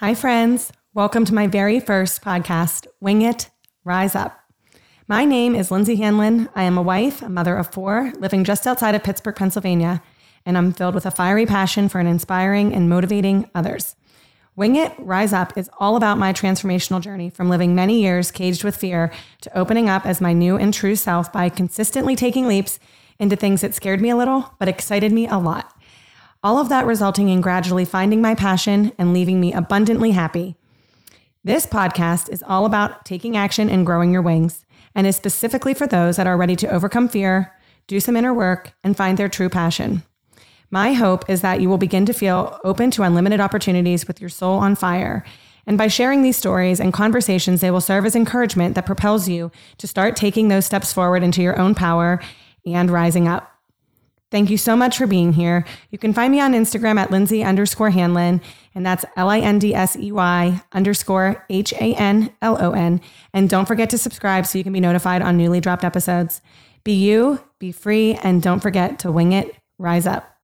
Hi, friends. Welcome to my very first podcast, Wing It, Rise Up. My name is Lindsey Hanlon. I am a wife, a mother of four, living just outside of Pittsburgh, Pennsylvania, and I'm filled with a fiery passion for an inspiring and motivating others. Wing It, Rise Up is all about my transformational journey from living many years caged with fear to opening up as my new and true self by consistently taking leaps into things that scared me a little, but excited me a lot all of that resulting in gradually finding my passion and leaving me abundantly happy. This podcast is all about taking action and growing your wings, and is specifically for those that are ready to overcome fear, do some inner work, and find their true passion. My hope is that you will begin to feel open to unlimited opportunities with your soul on fire. And by sharing these stories and conversations, they will serve as encouragement that propels you to start taking those steps forward into your own power and rising up. Thank you so much for being here. You can find me on Instagram at Lindsey underscore Hanlon, and that's L I N D S E Y underscore H A N L O N. And don't forget to subscribe so you can be notified on newly dropped episodes. Be you, be free, and don't forget to wing it, rise up.